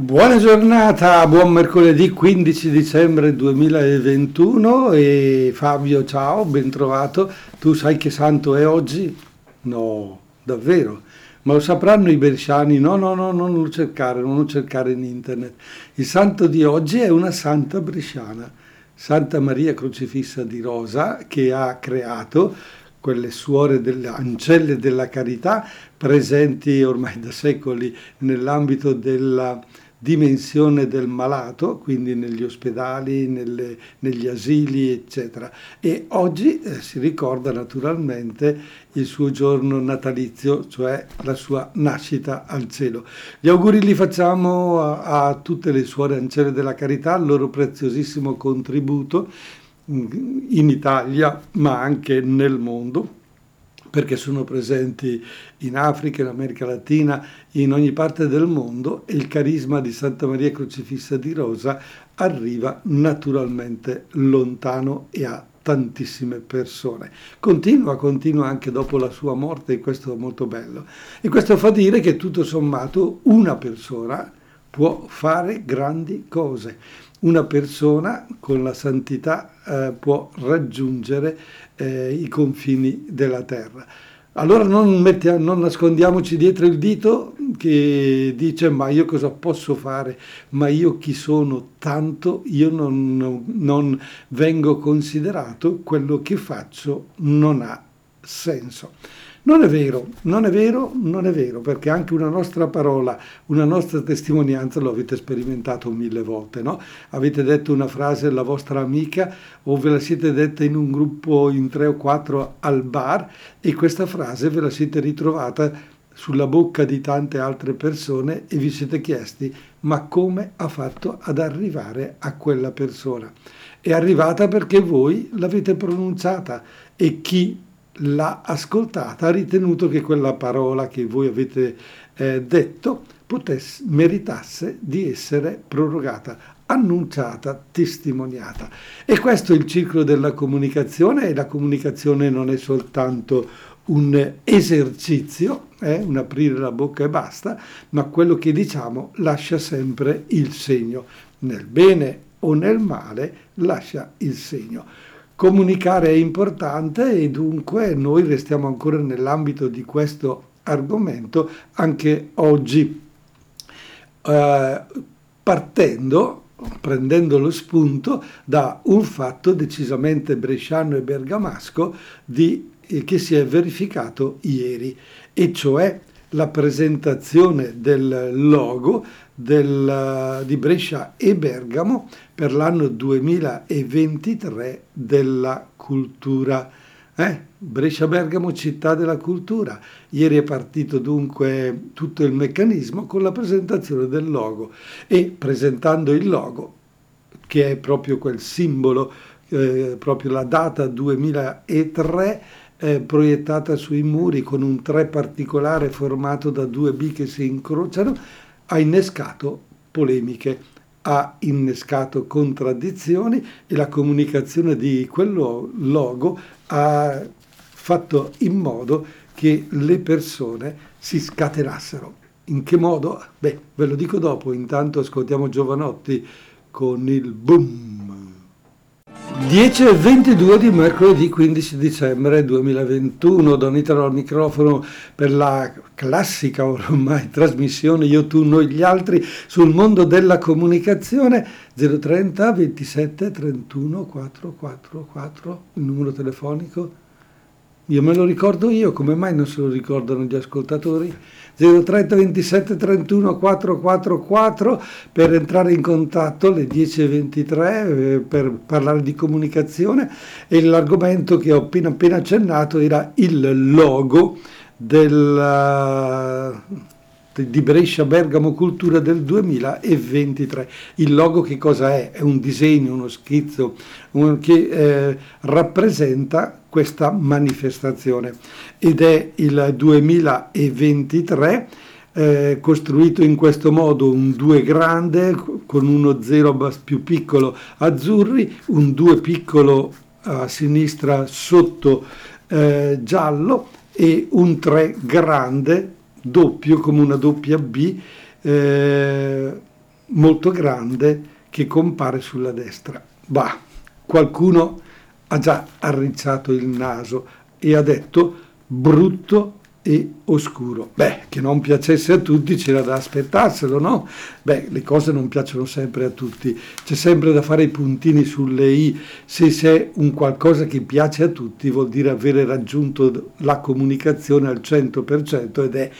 Buona giornata, buon mercoledì 15 dicembre 2021 e Fabio ciao, ben trovato. Tu sai che santo è oggi? No, davvero? Ma lo sapranno i bresciani? No, no, no, non lo cercare, non lo cercare in internet. Il santo di oggi è una santa bresciana, Santa Maria Crocifissa di Rosa, che ha creato quelle suore delle ancelle della carità presenti ormai da secoli nell'ambito della dimensione del malato, quindi negli ospedali, nelle, negli asili, eccetera. E oggi eh, si ricorda naturalmente il suo giorno natalizio, cioè la sua nascita al cielo. Gli auguri li facciamo a, a tutte le suore ancelle della carità, il loro preziosissimo contributo in Italia, ma anche nel mondo perché sono presenti in Africa, in America Latina, in ogni parte del mondo e il carisma di Santa Maria Crocifissa di Rosa arriva naturalmente lontano e a tantissime persone. Continua, continua anche dopo la sua morte e questo è molto bello. E questo fa dire che tutto sommato una persona può fare grandi cose. Una persona con la santità eh, può raggiungere eh, i confini della terra. Allora non, mettiamo, non, nascondiamoci dietro il dito che dice ma io cosa posso fare, ma io chi sono, tanto io non, non, non vengo considerato, quello che faccio non ha senso. Non è vero, non è vero, non è vero, perché anche una nostra parola, una nostra testimonianza lo avete sperimentato mille volte, no? Avete detto una frase alla vostra amica o ve la siete detta in un gruppo in tre o quattro al bar e questa frase ve la siete ritrovata sulla bocca di tante altre persone e vi siete chiesti ma come ha fatto ad arrivare a quella persona? È arrivata perché voi l'avete pronunciata e chi l'ha ascoltata, ha ritenuto che quella parola che voi avete eh, detto potesse, meritasse di essere prorogata, annunciata, testimoniata. E questo è il ciclo della comunicazione e la comunicazione non è soltanto un esercizio, eh, un aprire la bocca e basta, ma quello che diciamo lascia sempre il segno, nel bene o nel male lascia il segno. Comunicare è importante e dunque noi restiamo ancora nell'ambito di questo argomento anche oggi, eh, partendo, prendendo lo spunto da un fatto decisamente bresciano e bergamasco di, eh, che si è verificato ieri, e cioè la presentazione del logo del, di Brescia e Bergamo per l'anno 2023 della cultura. Eh? Brescia-Bergamo, città della cultura. Ieri è partito dunque tutto il meccanismo con la presentazione del logo e presentando il logo, che è proprio quel simbolo, eh, proprio la data 2003, eh, proiettata sui muri con un 3 particolare formato da due B che si incrociano, ha innescato polemiche, ha innescato contraddizioni e la comunicazione di quel logo ha fatto in modo che le persone si scatenassero. In che modo? Beh, ve lo dico dopo, intanto ascoltiamo Giovanotti con il boom. 10 e 22 di mercoledì 15 dicembre 2021, Don Italo al microfono per la classica ormai trasmissione Io, tu, noi, gli altri sul mondo della comunicazione 030 27 31 444, il numero telefonico. Io me lo ricordo io, come mai non se lo ricordano gli ascoltatori? 030 27 31 444 per entrare in contatto alle 10.23 eh, per parlare di comunicazione e l'argomento che ho appena, appena accennato era il logo del, di Brescia Bergamo Cultura del 2023. Il logo che cosa è? È un disegno, uno schizzo un, che eh, rappresenta questa manifestazione ed è il 2023 eh, costruito in questo modo un 2 grande con uno 0 più piccolo azzurri, un 2 piccolo a sinistra sotto eh, giallo e un 3 grande doppio come una doppia B eh, molto grande che compare sulla destra. Bah, qualcuno ha già arricciato il naso e ha detto brutto e oscuro. Beh, che non piacesse a tutti c'era da aspettarselo, no? Beh, le cose non piacciono sempre a tutti, c'è sempre da fare i puntini sulle i. Se c'è un qualcosa che piace a tutti vuol dire avere raggiunto la comunicazione al 100% ed è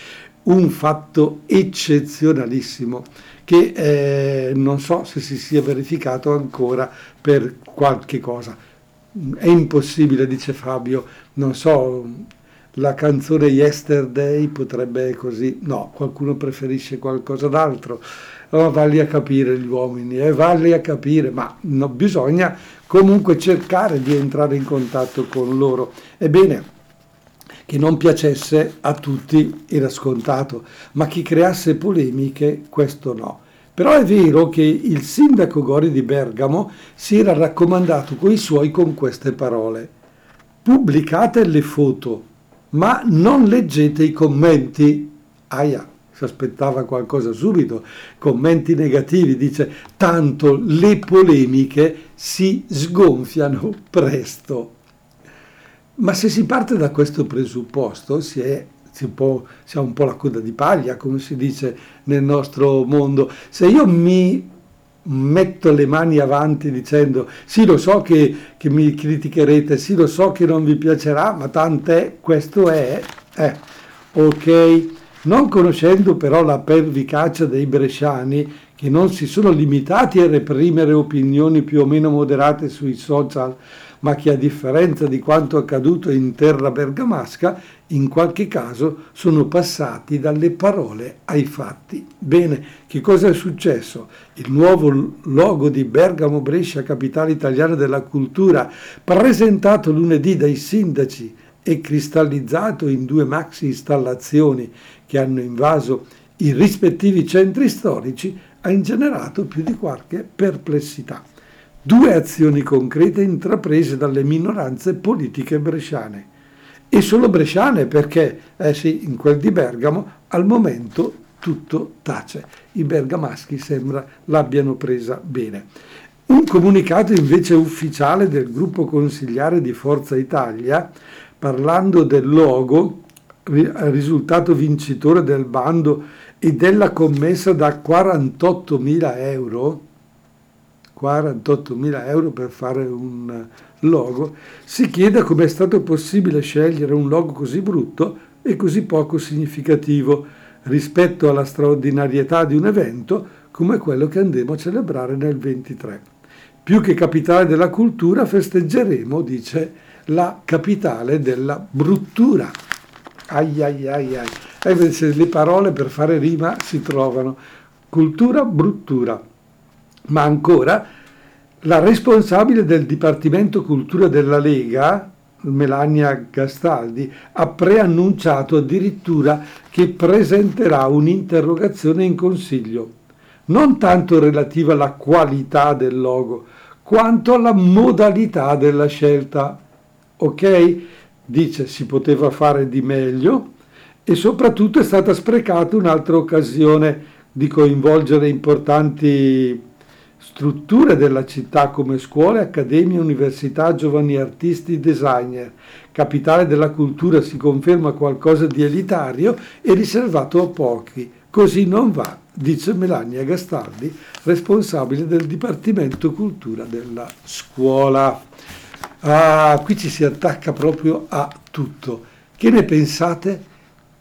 un fatto eccezionalissimo che eh, non so se si sia verificato ancora per qualche cosa. È impossibile, dice Fabio, non so, la canzone Yesterday potrebbe così, no, qualcuno preferisce qualcosa d'altro. Oh, valli a capire gli uomini, eh, valli a capire, ma no, bisogna comunque cercare di entrare in contatto con loro. Ebbene, che non piacesse a tutti era scontato, ma chi creasse polemiche, questo no. Però è vero che il sindaco Gori di Bergamo si era raccomandato coi suoi con queste parole. Pubblicate le foto, ma non leggete i commenti. Aia, si aspettava qualcosa subito, commenti negativi, dice tanto le polemiche si sgonfiano presto. Ma se si parte da questo presupposto si è si, può, si ha un po' la coda di paglia, come si dice nel nostro mondo. Se io mi metto le mani avanti dicendo sì lo so che, che mi criticherete, sì lo so che non vi piacerà, ma tant'è, questo è, eh, ok, non conoscendo però la pervicacia dei bresciani che non si sono limitati a reprimere opinioni più o meno moderate sui social, ma che a differenza di quanto accaduto in terra bergamasca, in qualche caso sono passati dalle parole ai fatti. Bene, che cosa è successo? Il nuovo logo di Bergamo Brescia, capitale italiana della cultura, presentato lunedì dai sindaci e cristallizzato in due maxi installazioni che hanno invaso i rispettivi centri storici, ha ingenerato più di qualche perplessità due azioni concrete intraprese dalle minoranze politiche bresciane. E solo bresciane perché, eh sì, in quel di Bergamo al momento tutto tace. I bergamaschi sembra l'abbiano presa bene. Un comunicato invece ufficiale del gruppo consigliare di Forza Italia, parlando del logo, risultato vincitore del bando e della commessa da 48.000 euro, 48.000 euro per fare un logo, si chiede come è stato possibile scegliere un logo così brutto e così poco significativo rispetto alla straordinarietà di un evento come quello che andremo a celebrare nel 23. Più che capitale della cultura festeggeremo, dice, la capitale della bruttura. Ai ai ai ai. E invece le parole per fare rima si trovano. Cultura, bruttura ma ancora la responsabile del Dipartimento Cultura della Lega, Melania Gastaldi, ha preannunciato addirittura che presenterà un'interrogazione in Consiglio, non tanto relativa alla qualità del logo, quanto alla modalità della scelta. Ok? Dice si poteva fare di meglio e soprattutto è stata sprecata un'altra occasione di coinvolgere importanti strutture della città come scuole, accademie, università, giovani artisti, designer. Capitale della cultura si conferma qualcosa di elitario e riservato a pochi. Così non va, dice Melania Gastaldi, responsabile del Dipartimento Cultura della scuola. Ah, qui ci si attacca proprio a tutto. Che ne pensate?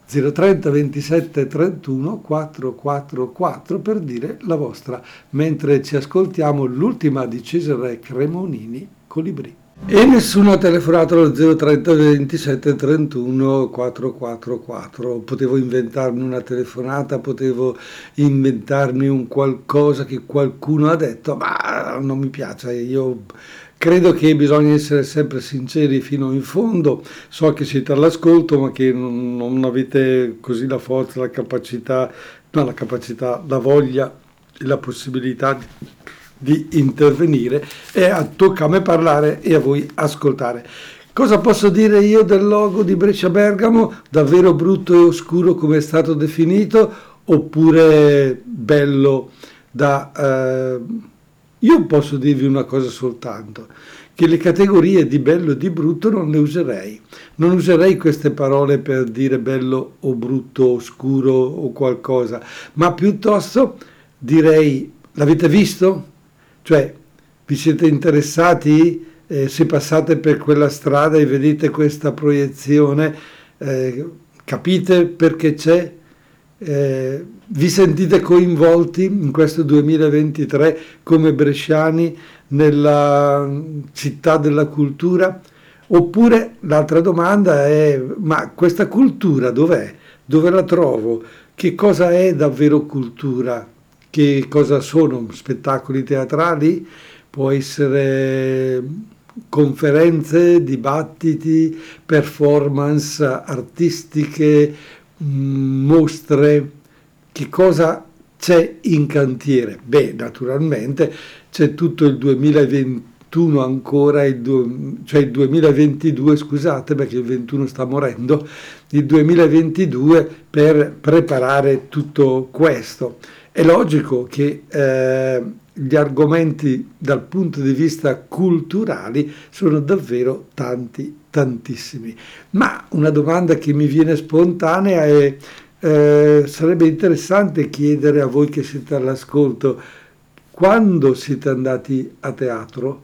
030 27 31 444 per dire la vostra, mentre ci ascoltiamo l'ultima di Cesare Cremonini, Colibrì. E nessuno ha telefonato allo 030 27 31 444. Potevo inventarmi una telefonata, potevo inventarmi un qualcosa che qualcuno ha detto, ma non mi piace. Io Credo che bisogna essere sempre sinceri fino in fondo, so che siete all'ascolto ma che non, avete così la forza, la capacità, no, la capacità, la voglia e la possibilità di, di intervenire e tocca a me parlare e a voi ascoltare. Cosa posso dire io del logo di Brescia Bergamo? Davvero brutto e oscuro come è stato definito oppure bello da... Eh, io posso dirvi una cosa soltanto, che le categorie di bello e di brutto non le userei. Non userei queste parole per dire bello o brutto, oscuro o qualcosa, ma piuttosto direi l'avete visto? Cioè, vi siete interessati? Eh, se passate per quella strada e vedete questa proiezione, eh, capite perché c'è? Eh, vi sentite coinvolti in questo 2023 come bresciani nella città della cultura? Oppure l'altra domanda è, ma questa cultura dov'è? Dove la trovo? Che cosa è davvero cultura? Che cosa sono? Spettacoli teatrali? Può essere conferenze, dibattiti, performance artistiche, mostre, che cosa c'è in cantiere? Beh, naturalmente c'è tutto il 2021 ancora, il cioè il 2022, scusate perché il 21 sta morendo, il 2022 per preparare tutto questo. È logico che eh, gli argomenti dal punto di vista culturali sono davvero tanti, tantissimi. Ma una domanda che mi viene spontanea è, eh, sarebbe interessante chiedere a voi che siete all'ascolto, quando siete andati a teatro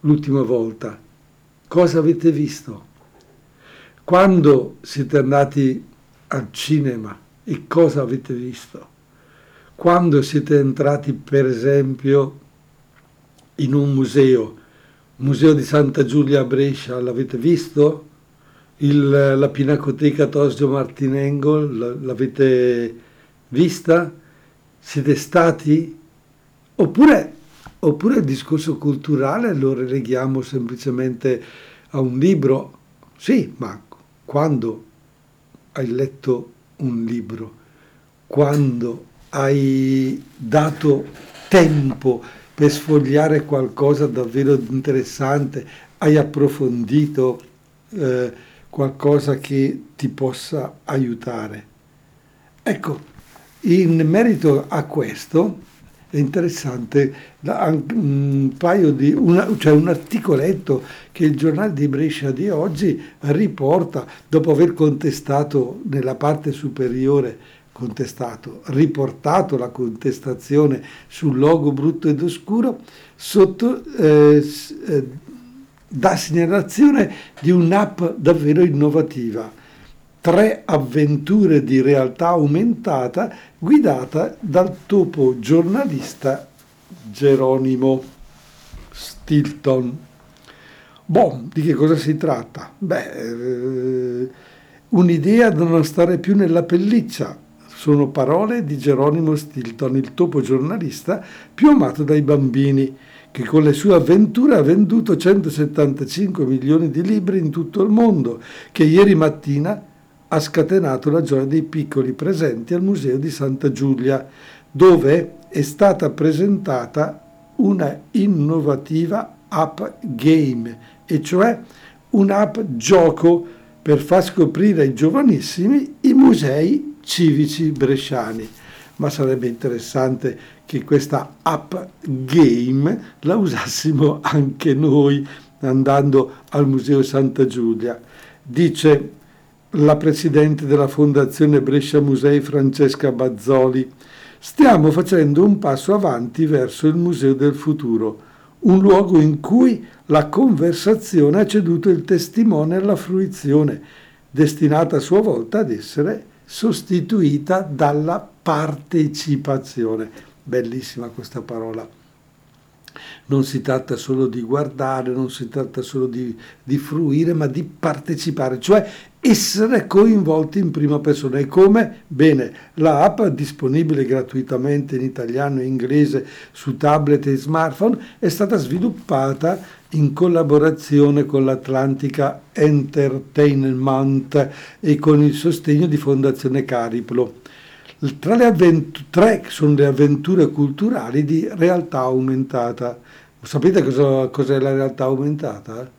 l'ultima volta? Cosa avete visto? Quando siete andati al cinema e cosa avete visto? Quando siete entrati, per esempio, in un museo, Museo di Santa Giulia a Brescia, l'avete visto? Il, la Pinacoteca Tosio Martinengo, l'avete vista? Siete stati? Oppure, oppure il discorso culturale lo releghiamo semplicemente a un libro? Sì, ma quando hai letto un libro? Quando hai dato tempo per sfogliare qualcosa davvero interessante, hai approfondito eh, qualcosa che ti possa aiutare. Ecco, in merito a questo è interessante un paio di, una, cioè un articoletto che il giornale di Brescia di oggi riporta dopo aver contestato nella parte superiore contestato, riportato la contestazione sul logo brutto ed oscuro sotto eh, eh, da segnalazione di un'app davvero innovativa. Tre avventure di realtà aumentata guidata dal topo giornalista Geronimo Stilton. Boh, di che cosa si tratta? Beh, eh, un'idea da non stare più nella pelliccia, sono parole di Geronimo Stilton, il topo giornalista più amato dai bambini, che con le sue avventure ha venduto 175 milioni di libri in tutto il mondo, che ieri mattina ha scatenato la gioia dei piccoli presenti al Museo di Santa Giulia, dove è stata presentata una innovativa app game, e cioè un'app gioco per far scoprire ai giovanissimi i musei civici bresciani, ma sarebbe interessante che questa app game la usassimo anche noi andando al Museo Santa Giulia. Dice la presidente della Fondazione Brescia Musei Francesca Bazzoli, stiamo facendo un passo avanti verso il Museo del Futuro, un luogo in cui la conversazione ha ceduto il testimone alla fruizione, destinata a sua volta ad essere sostituita dalla partecipazione. Bellissima questa parola. Non si tratta solo di guardare, non si tratta solo di, di fruire, ma di partecipare, cioè essere coinvolti in prima persona. E come? Bene, la app disponibile gratuitamente in italiano e inglese su tablet e smartphone è stata sviluppata in collaborazione con l'Atlantica Entertainment e con il sostegno di Fondazione Cariplo. Tra le avventure, tre sono le avventure culturali di realtà aumentata. Sapete cosa, cos'è la realtà aumentata?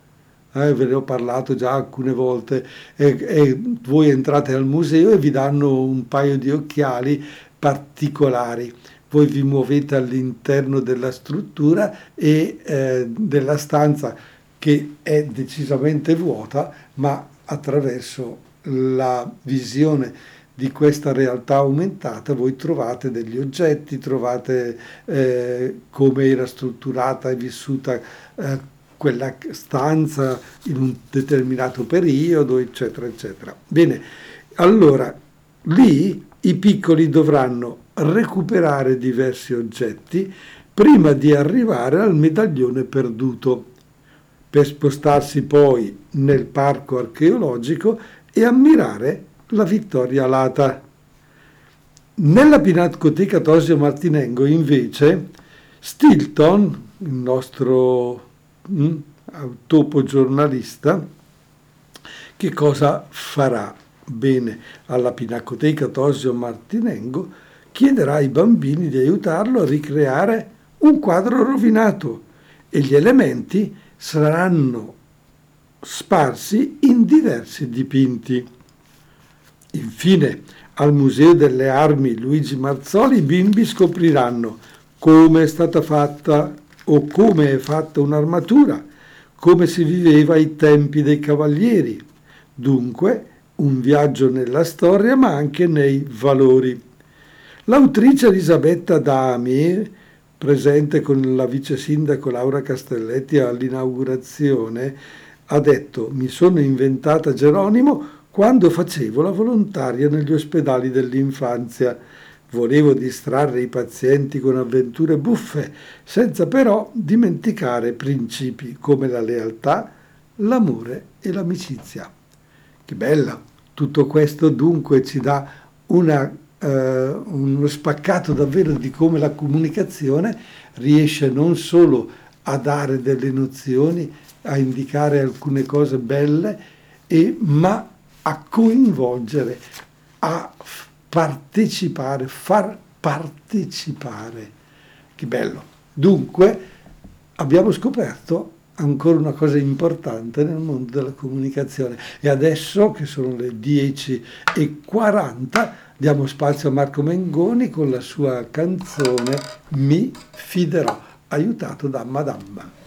Eh, ve ne ho parlato già alcune volte. E, e voi entrate al museo e vi danno un paio di occhiali particolari voi vi muovete all'interno della struttura e eh, della stanza che è decisamente vuota, ma attraverso la visione di questa realtà aumentata voi trovate degli oggetti, trovate eh, come era strutturata e vissuta eh, quella stanza in un determinato periodo, eccetera, eccetera. Bene, allora lì i piccoli dovranno recuperare diversi oggetti prima di arrivare al medaglione perduto, per spostarsi poi nel parco archeologico e ammirare la vittoria alata. Nella Pinacoteca Tosio Martinengo, invece, Stilton, il nostro mm, topo giornalista, che cosa farà? Bene, alla Pinacoteca Tosio Martinengo chiederà ai bambini di aiutarlo a ricreare un quadro rovinato e gli elementi saranno sparsi in diversi dipinti. Infine, al Museo delle Armi Luigi Marzoli i bimbi scopriranno come è stata fatta o come è fatta un'armatura, come si viveva ai tempi dei cavalieri. Dunque, un viaggio nella storia ma anche nei valori. L'autrice Elisabetta Dami, presente con la vice sindaco Laura Castelletti all'inaugurazione, ha detto mi sono inventata Geronimo quando facevo la volontaria negli ospedali dell'infanzia. Volevo distrarre i pazienti con avventure buffe, senza però dimenticare principi come la lealtà, l'amore e l'amicizia. Che bella! Tutto questo dunque ci dà una, eh, uno spaccato davvero di come la comunicazione riesce non solo a dare delle nozioni, a indicare alcune cose belle, e, ma a coinvolgere, a partecipare, far partecipare. Che bello. Dunque abbiamo scoperto ancora una cosa importante nel mondo della comunicazione e adesso che sono le 10.40 diamo spazio a Marco Mengoni con la sua canzone Mi fiderò, aiutato da Madame.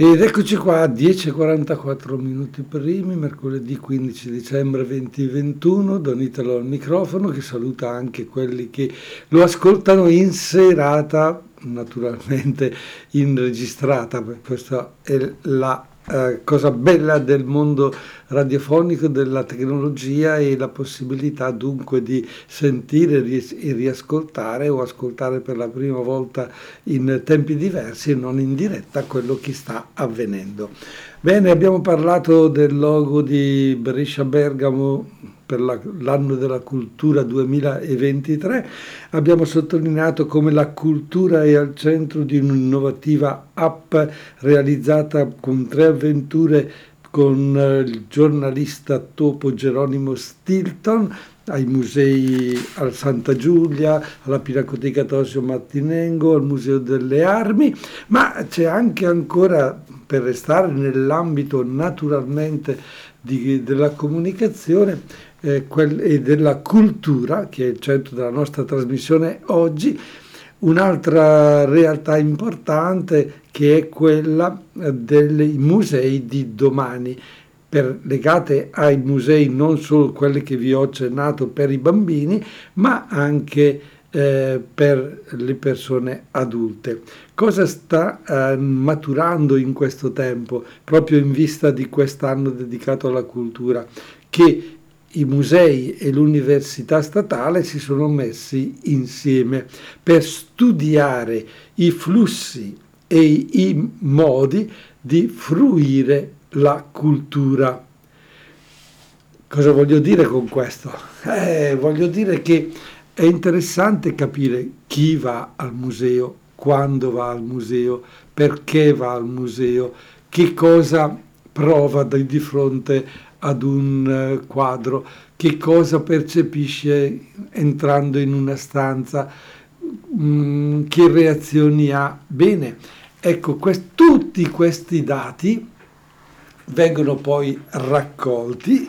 Ed eccoci qua a 10.44 minuti primi, mercoledì 15 dicembre 2021, Don Italo al microfono che saluta anche quelli che lo ascoltano in serata, naturalmente in registrata, questa è la eh, cosa bella del mondo radiofonico, della tecnologia e la possibilità dunque di sentire e riascoltare o ascoltare per la prima volta in tempi diversi e non in diretta quello che sta avvenendo. Bene, abbiamo parlato del logo di Brescia Bergamo per la, l'anno della cultura 2023, abbiamo sottolineato come la cultura è al centro di un'innovativa app realizzata con tre avventure con eh, il giornalista topo Geronimo Stilton ai musei al Santa Giulia, alla Pinacoteca Tosio Martinengo, al Museo delle Armi, ma c'è anche ancora, per restare nell'ambito naturalmente di, della comunicazione, eh, quel, e della cultura, che è il centro della nostra trasmissione oggi, un'altra realtà importante che è quella eh, dei musei di domani, per, legate ai musei non solo quelli che vi ho accennato per i bambini, ma anche eh, per le persone adulte. Cosa sta eh, maturando in questo tempo, proprio in vista di quest'anno dedicato alla cultura? Che i musei e l'università statale si sono messi insieme per studiare i flussi e i modi di fruire la cultura. Cosa voglio dire con questo? Eh, voglio dire che è interessante capire chi va al museo, quando va al museo, perché va al museo, che cosa prova di fronte ad un eh, quadro, che cosa percepisce entrando in una stanza, mm, che reazioni ha. Bene, ecco, quest- tutti questi dati vengono poi raccolti,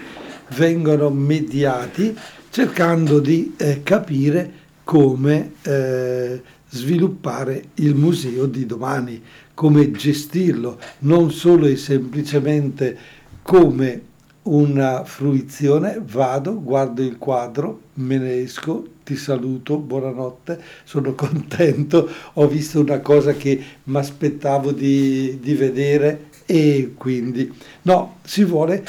vengono mediati, cercando di eh, capire come eh, sviluppare il museo di domani, come gestirlo, non solo e semplicemente come una fruizione, vado, guardo il quadro, me ne esco, ti saluto, buonanotte, sono contento, ho visto una cosa che mi aspettavo di, di vedere e quindi no, si vuole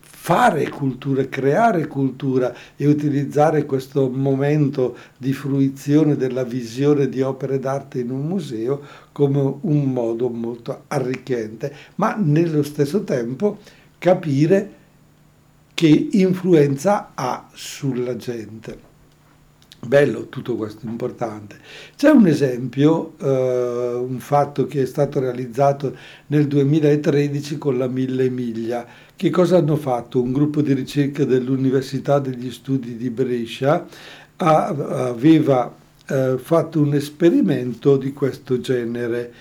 fare cultura, creare cultura e utilizzare questo momento di fruizione della visione di opere d'arte in un museo come un modo molto arricchente, ma nello stesso tempo capire che influenza ha sulla gente. Bello tutto questo, importante. C'è un esempio, eh, un fatto che è stato realizzato nel 2013 con la Mille Miglia. Che cosa hanno fatto? Un gruppo di ricerca dell'Università degli Studi di Brescia aveva eh, fatto un esperimento di questo genere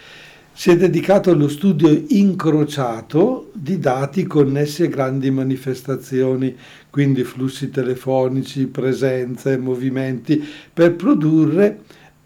si è dedicato allo studio incrociato di dati connessi a grandi manifestazioni, quindi flussi telefonici, presenze, movimenti, per produrre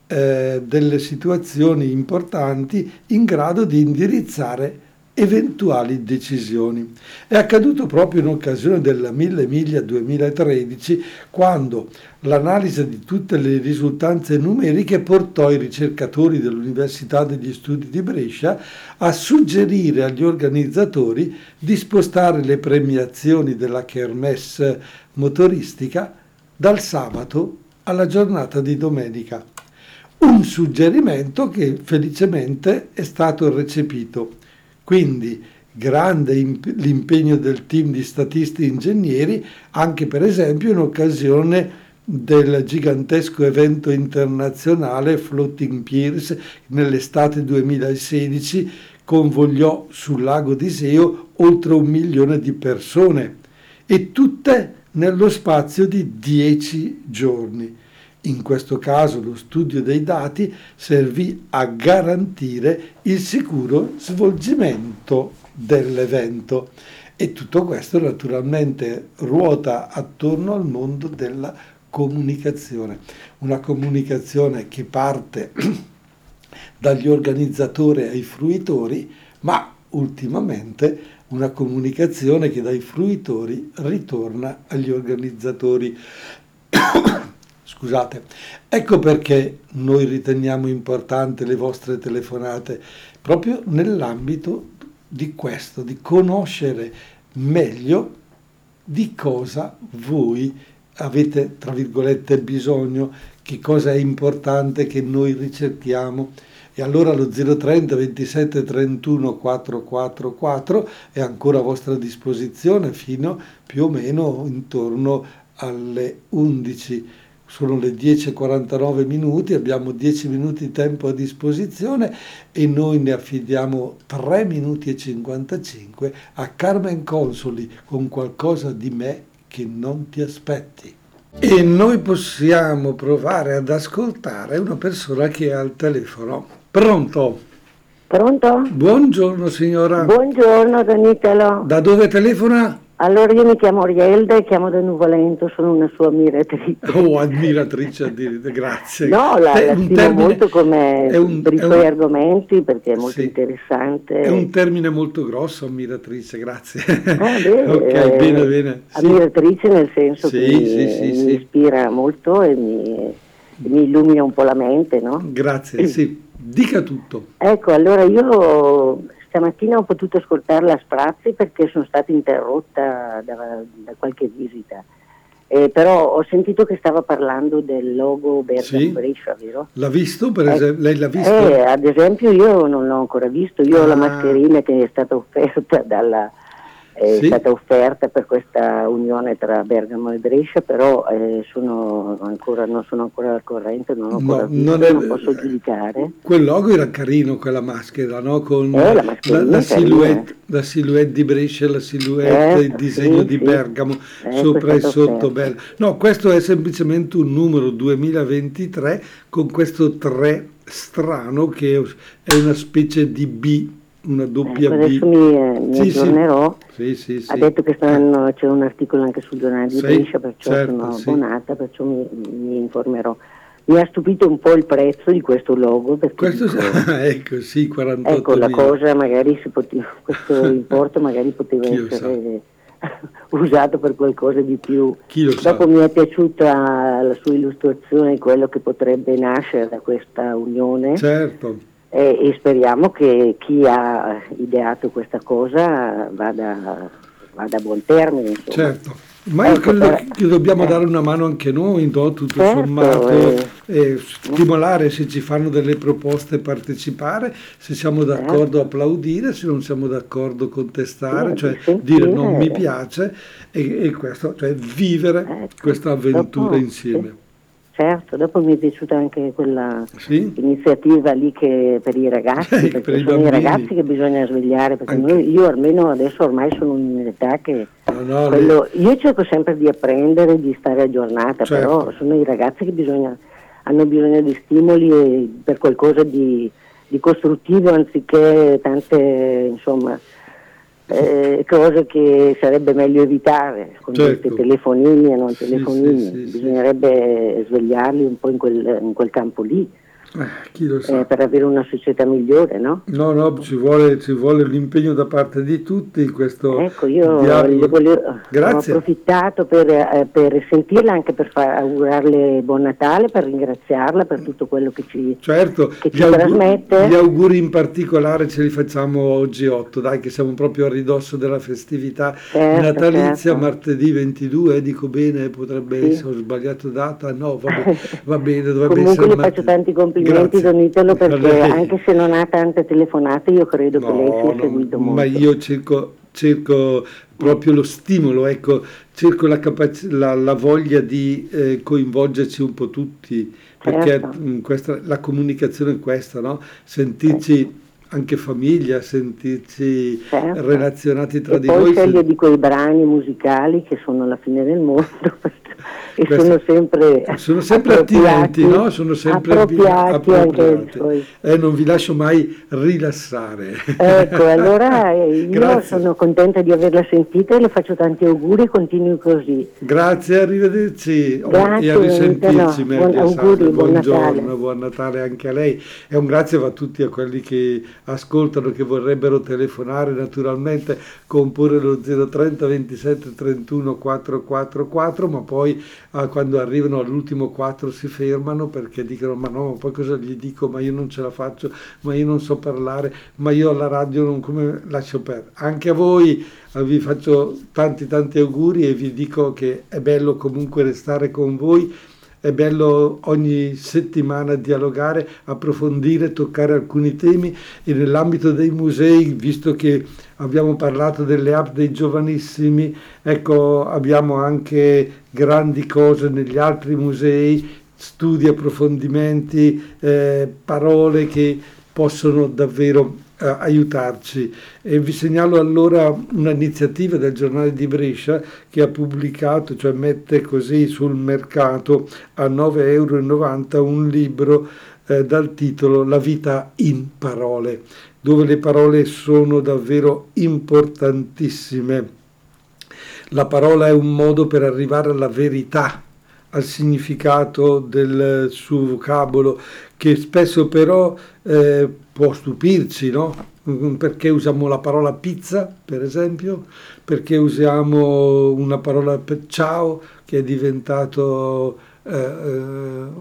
eh, delle situazioni importanti in grado di indirizzare eventuali decisioni. È accaduto proprio in occasione della Mille Miglia 2013, quando l'analisi di tutte le risultanze numeriche portò i ricercatori dell'Università degli Studi di Brescia a suggerire agli organizzatori di spostare le premiazioni della Kermesse motoristica dal sabato alla giornata di domenica. Un suggerimento che felicemente è stato recepito. Quindi grande imp- l'impegno del team di statisti e ingegneri, anche per esempio in occasione del gigantesco evento internazionale Floating Piers nell'estate 2016 convogliò sul lago di Seo oltre un milione di persone e tutte nello spazio di dieci giorni. In questo caso lo studio dei dati servì a garantire il sicuro svolgimento dell'evento e tutto questo naturalmente ruota attorno al mondo della comunicazione, una comunicazione che parte dagli organizzatori ai fruitori, ma ultimamente una comunicazione che dai fruitori ritorna agli organizzatori. Scusate, ecco perché noi riteniamo importante le vostre telefonate, proprio nell'ambito di questo, di conoscere meglio di cosa voi avete, tra virgolette, bisogno, che cosa è importante che noi ricerchiamo. E allora lo 030 27 31 444 è ancora a vostra disposizione fino più o meno intorno alle 11 sono le 10.49 minuti, abbiamo 10 minuti di tempo a disposizione e noi ne affidiamo 3 minuti e 55 a Carmen Consoli con qualcosa di me che non ti aspetti. E noi possiamo provare ad ascoltare una persona che è al telefono. Pronto? Pronto? Buongiorno signora. Buongiorno Danitelo. Da dove telefona? Allora io mi chiamo Rielda e chiamo da Nuvolento, sono una sua ammiratrice. Oh, ammiratrice, grazie. No, la, la stimo termine, molto come un, per i suoi un, argomenti perché è molto sì, interessante. È un termine molto grosso, ammiratrice, grazie. Ah, bene, ok, eh, bene, bene. Sì. Ammiratrice nel senso sì, che sì, mi ispira molto e mi, mi, illumina un po' la mente, no? Grazie, sì. Dica tutto. Ecco, allora io Stamattina ho potuto ascoltarla a sprazzi perché sono stata interrotta da, da qualche visita. Eh, però ho sentito che stava parlando del logo Bergamo sì. Brescia, vero? L'ha visto? Per esempio, lei l'ha visto? Eh, ad esempio io non l'ho ancora visto, io ah. ho la ah. mascherina che è stata offerta dalla, è sì. stata offerta per questa unione tra Bergamo e Brescia, però eh, sono ancora, non sono ancora al corrente, non, ho ancora no, visto, non, è, non, posso giudicare. Quel logo era carino, quella maschera, no? con eh, la, la, la, silhouette, la, silhouette, di Brescia, la silhouette, eh, il disegno sì, di Bergamo eh, sopra e sotto. Bello. No, questo è semplicemente un numero 2023 con questo 3 strano che è una specie di B una doppia ecco, adesso mi, eh, mi sì, aggiornerò. Sì. Sì, ha detto che stanno, c'è un articolo anche sul giornale di Brescia, perciò certo, sono abbonata, perciò mi, mi informerò. mi ha stupito un po' il prezzo di questo logo. Questo, dico, ecco, sì, 48 Ecco, la cosa magari si poteva, questo importo magari poteva essere usato per qualcosa di più. Chi lo sa? Dopo mi è piaciuta la sua illustrazione di quello che potrebbe nascere da questa unione Certo, e, e speriamo che chi ha ideato questa cosa vada, vada a buon termine. Insomma. certo. Ma io Ecco, credo per- che dobbiamo eh. dare una mano anche noi, no? tutto Certo, sommato, eh. stimolare se ci fanno delle proposte partecipare, se siamo d'accordo applaudire, se non siamo d'accordo contestare, Sì, cioè sentire. dire non mi piace e, e questo, cioè vivere Ecco, questa avventura dopo- insieme. Certo, dopo mi è piaciuta anche quella Sì? iniziativa lì che per i ragazzi, Eh, perché per i sono i ragazzi che bisogna svegliare, perché noi- io almeno adesso ormai sono in un'età che No, no, quello- io cerco sempre di apprendere, di stare aggiornata, Certo. però sono i ragazzi che bisogna, hanno bisogno di stimoli e per qualcosa di, di costruttivo anziché tante insomma eh, cose che sarebbe meglio evitare con Certo. questi telefonini e non Sì, telefonini, sì, sì, sì. bisognerebbe svegliarli un po' in quel, in quel campo lì eh, eh, per avere una società migliore, no? No, no, ci vuole, ci vuole l'impegno da parte di tutti in questo Ecco, io volevo- ho approfittato per, eh, per sentirla anche per far augurarle buon Natale, per ringraziarla per tutto quello che ci... Certo, che gli, ci augu- trasmette. gli auguri in particolare ce li facciamo oggi 8, dai che siamo proprio a ridosso della festività Certo, natalizia, certo. martedì 22, eh, dico bene, potrebbe Sì. essere ho sbagliato data, no, va bene, va bene dovrebbe Comunque essere martedì. faccio tanti complimenti Grazie. Don Italo A perché anche se non ha tante telefonate io credo che lei No, sia no, seguito molto. ma io cerco, cerco proprio lo stimolo, ecco, cerco la, capaci- la, la voglia di eh, coinvolgerci un po' tutti, perché Certo. mh, questa- la comunicazione è questa, no? Sentirci anche famiglia, sentirci Certo. relazionati tra e di poi noi. sceglie sen- di quei brani musicali che sono la fine del mondo e Questo- sono sempre Sono sempre attinenti, no? Sono sempre appropriati, appropriati. Eh, non vi lascio mai rilassare. Ecco, allora eh, io Grazie. sono contenta di averla sentita e le faccio tanti auguri continui così. Grazie, arrivederci Oh, Grazie, e a risentirci. Mary Buon- auguri, buon Buongiorno, Natale. buon Natale anche a lei. E un grazie va a tutti a quelli che ascoltano, che vorrebbero telefonare naturalmente, comporre lo 030 27 31 444, ma poi ah, quando arrivano all'ultimo 4 si fermano perché dicono ma no, poi cosa gli dico, ma io non ce la faccio, ma io non so parlare, ma io alla radio non come lascio perdere. Anche a voi eh, vi faccio tanti tanti auguri e vi dico che è bello comunque restare con voi. È bello ogni settimana dialogare, approfondire, toccare alcuni temi e nell'ambito dei musei, visto che abbiamo parlato delle app dei giovanissimi, ecco abbiamo anche grandi cose negli altri musei, studi, approfondimenti, eh, parole che possono davvero eh, aiutarci. E vi segnalo allora un'iniziativa del giornale di Brescia che ha pubblicato, cioè mette così sul mercato a 9,90 euro un libro eh, dal titolo La vita in parole, dove le parole sono davvero importantissime. La parola è un modo per arrivare alla verità, al significato del suo vocabolo, che spesso però eh, può stupirci, no? Perché usiamo la parola pizza, per esempio, perché usiamo una parola ciao, che è diventato eh, eh,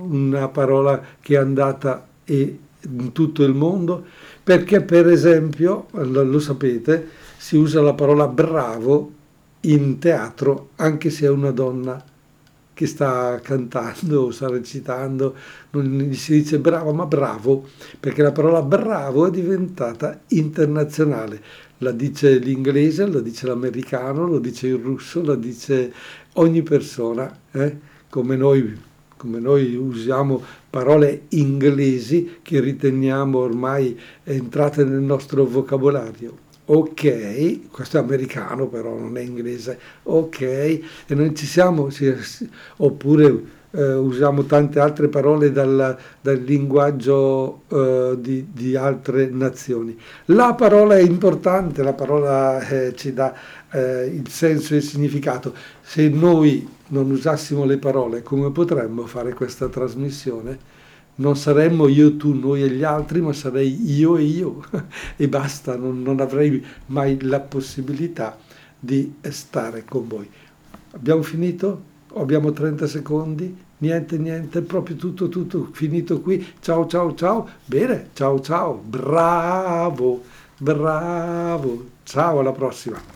una parola che è andata in tutto il mondo, perché per esempio, lo sapete, si usa la parola bravo in teatro anche se è una donna che sta cantando o sta recitando, non gli si dice bravo, ma bravo, perché la parola bravo è diventata internazionale. La dice l'inglese, la dice l'americano, lo dice il russo, la dice ogni persona, eh? come, noi, come noi usiamo parole inglesi che riteniamo ormai entrate nel nostro vocabolario. Ok, questo è americano però non è inglese, ok, e noi ci siamo, oppure eh, usiamo tante altre parole dal, dal linguaggio eh, di, di altre nazioni. La parola è importante, la parola eh, ci dà eh, il senso e il significato. Se noi non usassimo le parole come potremmo fare questa trasmissione, non saremmo io, tu, noi e gli altri, ma sarei io e io e basta, non, non avrei mai la possibilità di stare con voi. Abbiamo finito? Abbiamo 30 secondi? Niente, niente, proprio tutto, tutto finito qui. Ciao, ciao, ciao. Bene, ciao, ciao. Bravo, bravo. Ciao, alla prossima.